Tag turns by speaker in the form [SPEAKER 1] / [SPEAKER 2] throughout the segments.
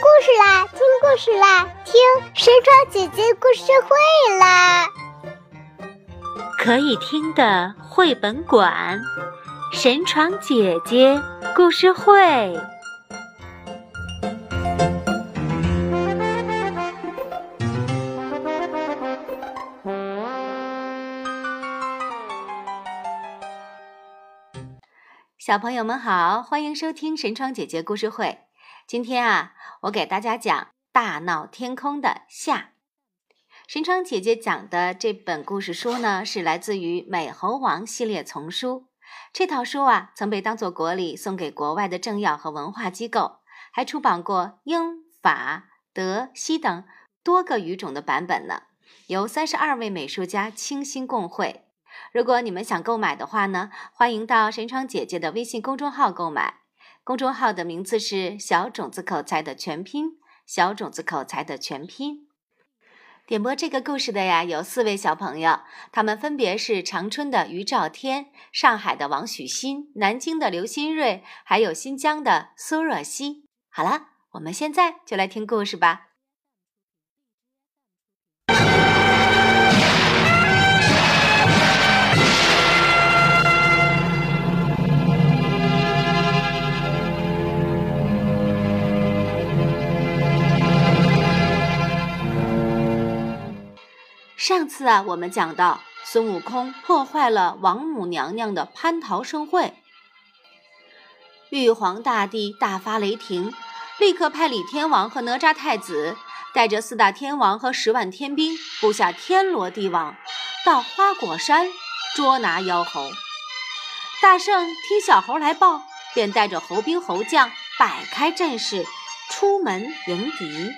[SPEAKER 1] 故事啦，听故事啦，听神床姐姐故事会啦！
[SPEAKER 2] 可以听的绘本馆，神床姐姐故事会。小朋友们好，欢迎收听神窗姐姐故事会。今天啊，我给大家讲《大闹天空》的下。神窗姐姐讲的这本故事书呢，是来自于《美猴王》系列丛书。这套书啊，曾被当做国礼送给国外的政要和文化机构，还出版过英、法、德、西等多个语种的版本呢。由三十二位美术家倾心共绘。如果你们想购买的话呢，欢迎到神窗姐姐的微信公众号购买。公众号的名字是“小种子口才”的全拼，“小种子口才”的全拼。点播这个故事的呀，有四位小朋友，他们分别是长春的于兆天、上海的王许新、南京的刘新瑞，还有新疆的苏若曦。好了，我们现在就来听故事吧。次啊，我们讲到孙悟空破坏了王母娘娘的蟠桃盛会，玉皇大帝大发雷霆，立刻派李天王和哪吒太子带着四大天王和十万天兵，布下天罗地网，到花果山捉拿妖猴。大圣听小猴来报，便带着猴兵猴将摆开阵势，出门迎敌。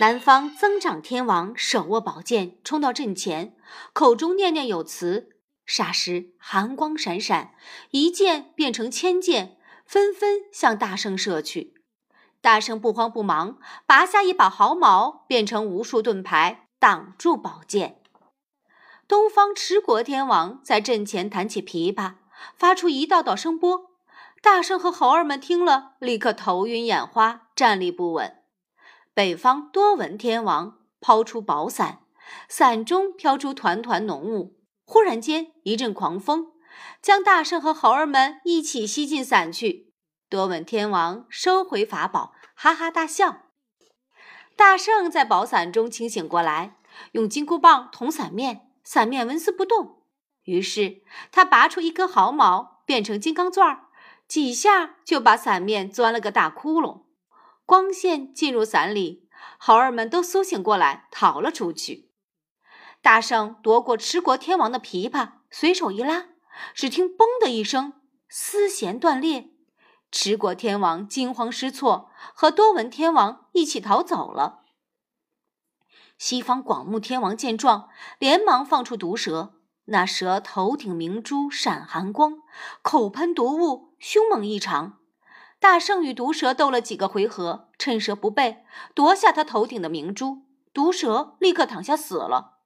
[SPEAKER 2] 南方增长天王手握宝剑冲到阵前，口中念念有词，霎时寒光闪闪，一剑变成千剑，纷纷向大圣射去。大圣不慌不忙，拔下一把毫毛，变成无数盾牌挡住宝剑。东方持国天王在阵前弹起琵琶，发出一道道声波。大圣和猴儿们听了，立刻头晕眼花，站立不稳。北方多闻天王抛出宝伞，伞中飘出团团浓雾。忽然间，一阵狂风将大圣和猴儿们一起吸进伞去。多闻天王收回法宝，哈哈大笑。大圣在宝伞中清醒过来，用金箍棒捅伞面，伞面纹丝不动。于是他拔出一根毫毛，变成金刚钻，几下就把伞面钻了个大窟窿。光线进入伞里，猴儿们都苏醒过来，逃了出去。大圣夺过持国天王的琵琶，随手一拉，只听“嘣”的一声，丝弦断裂。持国天王惊慌失措，和多闻天王一起逃走了。西方广目天王见状，连忙放出毒蛇，那蛇头顶明珠闪寒光，口喷毒雾，凶猛异常。大圣与毒蛇斗了几个回合，趁蛇不备，夺下他头顶的明珠。毒蛇立刻躺下死了。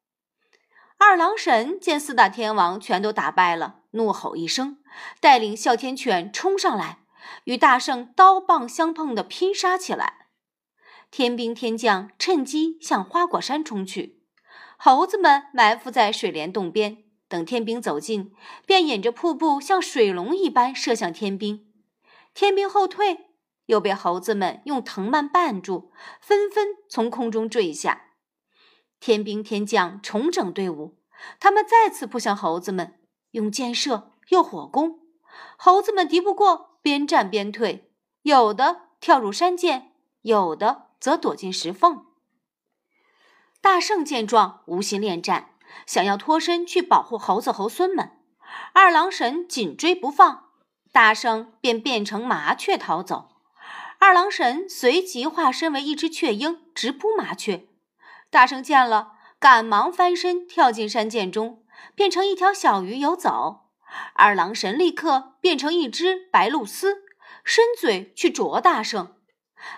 [SPEAKER 2] 二郎神见四大天王全都打败了，怒吼一声，带领哮天犬冲上来，与大圣刀棒相碰的拼杀起来。天兵天将趁机向花果山冲去，猴子们埋伏在水帘洞边，等天兵走近，便引着瀑布像水龙一般射向天兵。天兵后退，又被猴子们用藤蔓绊住，纷纷从空中坠下。天兵天将重整队伍，他们再次扑向猴子们，用箭射又火攻。猴子们敌不过，边战边退，有的跳入山涧，有的则躲进石缝。大圣见状，无心恋战，想要脱身去保护猴子猴孙们。二郎神紧追不放。大圣便变成麻雀逃走，二郎神随即化身为一只雀鹰，直扑麻雀。大圣见了，赶忙翻身跳进山涧中，变成一条小鱼游走。二郎神立刻变成一只白鹭鸶，伸嘴去啄大圣。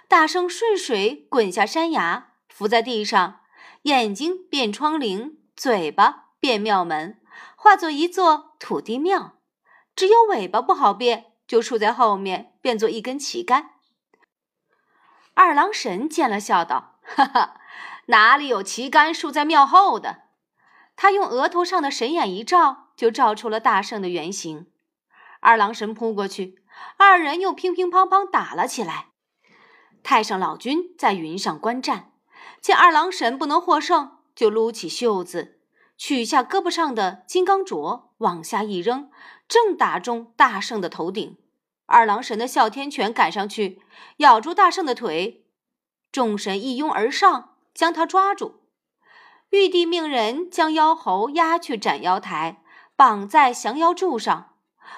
[SPEAKER 2] 大圣顺水滚下山崖，伏在地上，眼睛变窗棂，嘴巴变庙门，化作一座土地庙。只有尾巴不好变，就竖在后面，变作一根旗杆。二郎神见了，笑道：“哈哈，哪里有旗杆竖在庙后的？”他用额头上的神眼一照，就照出了大圣的原形。二郎神扑过去，二人又乒乒乓乓打了起来。太上老君在云上观战，见二郎神不能获胜，就撸起袖子，取下胳膊上的金刚镯，往下一扔，正打中大圣的头顶。二郎神的哮天犬赶上去，咬住大圣的腿，众神一拥而上，将他抓住。玉帝命人将妖猴押去斩妖台，绑在降妖柱上。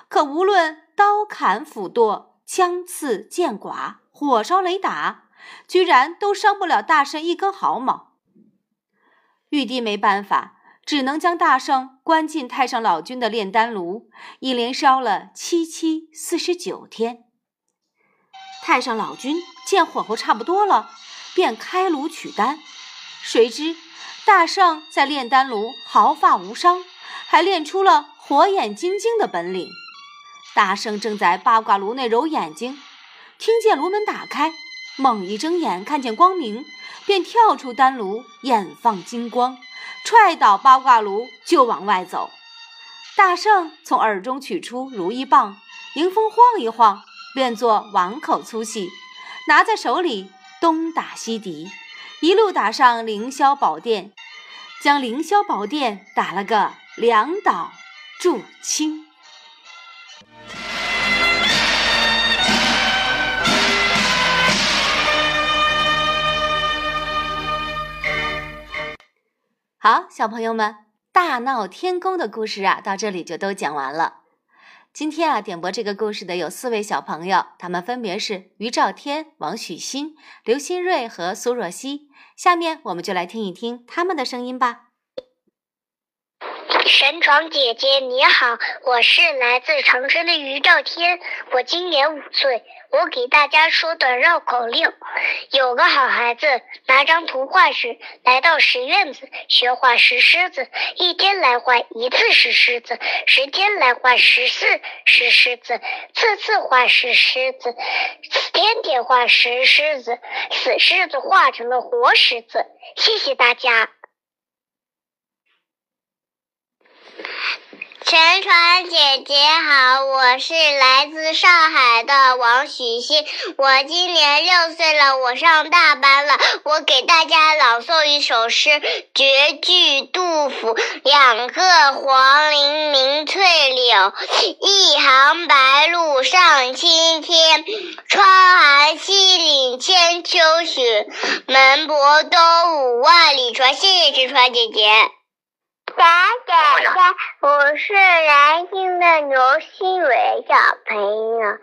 [SPEAKER 2] 可无论刀砍斧剁、枪刺剑剐、火烧雷打，居然都伤不了大圣一根毫毛。玉帝没办法，只能将大圣关进太上老君的炼丹炉，一连烧了七七四十九天。太上老君见火候差不多了，便开炉取丹，谁知大圣在炼丹炉毫发无伤，还练出了火眼金睛的本领。大圣正在八卦炉内揉眼睛，听见炉门打开，猛一睁眼看见光明，便跳出丹炉，眼放金光。踹倒八卦炉就往外走，大圣从耳中取出如意棒，迎风晃一晃，变作碗口粗细，拿在手里东打西敌，一路打上凌霄宝殿，将凌霄宝殿打了个两倒柱倾。好，小朋友们，大闹天宫的故事啊，到这里就都讲完了。今天啊，点播这个故事的有四位小朋友，他们分别是于兆天、王许昕、刘新瑞和苏若曦。下面我们就来听一听他们的声音吧。
[SPEAKER 3] 神床姐姐你好，我是来自长春的于兆天，我今年五岁。我给大家说段绕口令：有个好孩子拿张图画纸来到石院子学画石狮子，一天来画一次石狮子，十天来画十四石狮子，次次画石狮子，天天画石狮子，死狮子画成了活狮子。谢谢大家。
[SPEAKER 4] 陈传姐姐好，我是来自上海的王许昕，我今年六岁了，我上大班了。我给大家朗诵一首诗，绝句杜甫：两个黄鹂鸣翠柳，一行白鹭上青天。窗含西岭千秋雪，门泊东吴万里船。谢谢陈传姐姐。
[SPEAKER 5] 小姐姐，我是南京的刘新伟小朋友。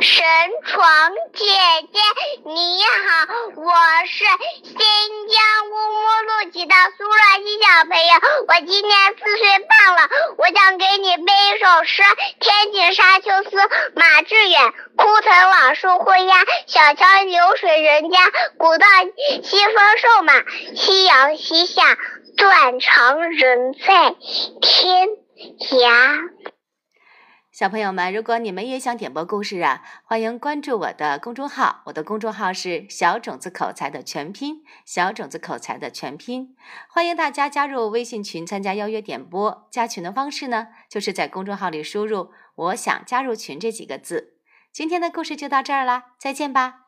[SPEAKER 5] 神床姐姐你好，我是新疆乌鲁木路旗的苏若曦小朋友，我今年四岁半了，我想给你背一首诗：天净沙秋思，马致远。枯藤老树昏鸦，小桥流水人家。古道西风瘦马，夕阳西下。断肠人在天涯。
[SPEAKER 2] 小朋友们，如果你们也想点播故事啊，欢迎关注我的公众号。我的公众号是“小种子口才”的全拼，“小种子口才”的全拼。欢迎大家加入微信群，参加邀约点播。加群的方式呢，就是在公众号里输入“我想加入群”这几个字。今天的故事就到这儿啦，再见吧。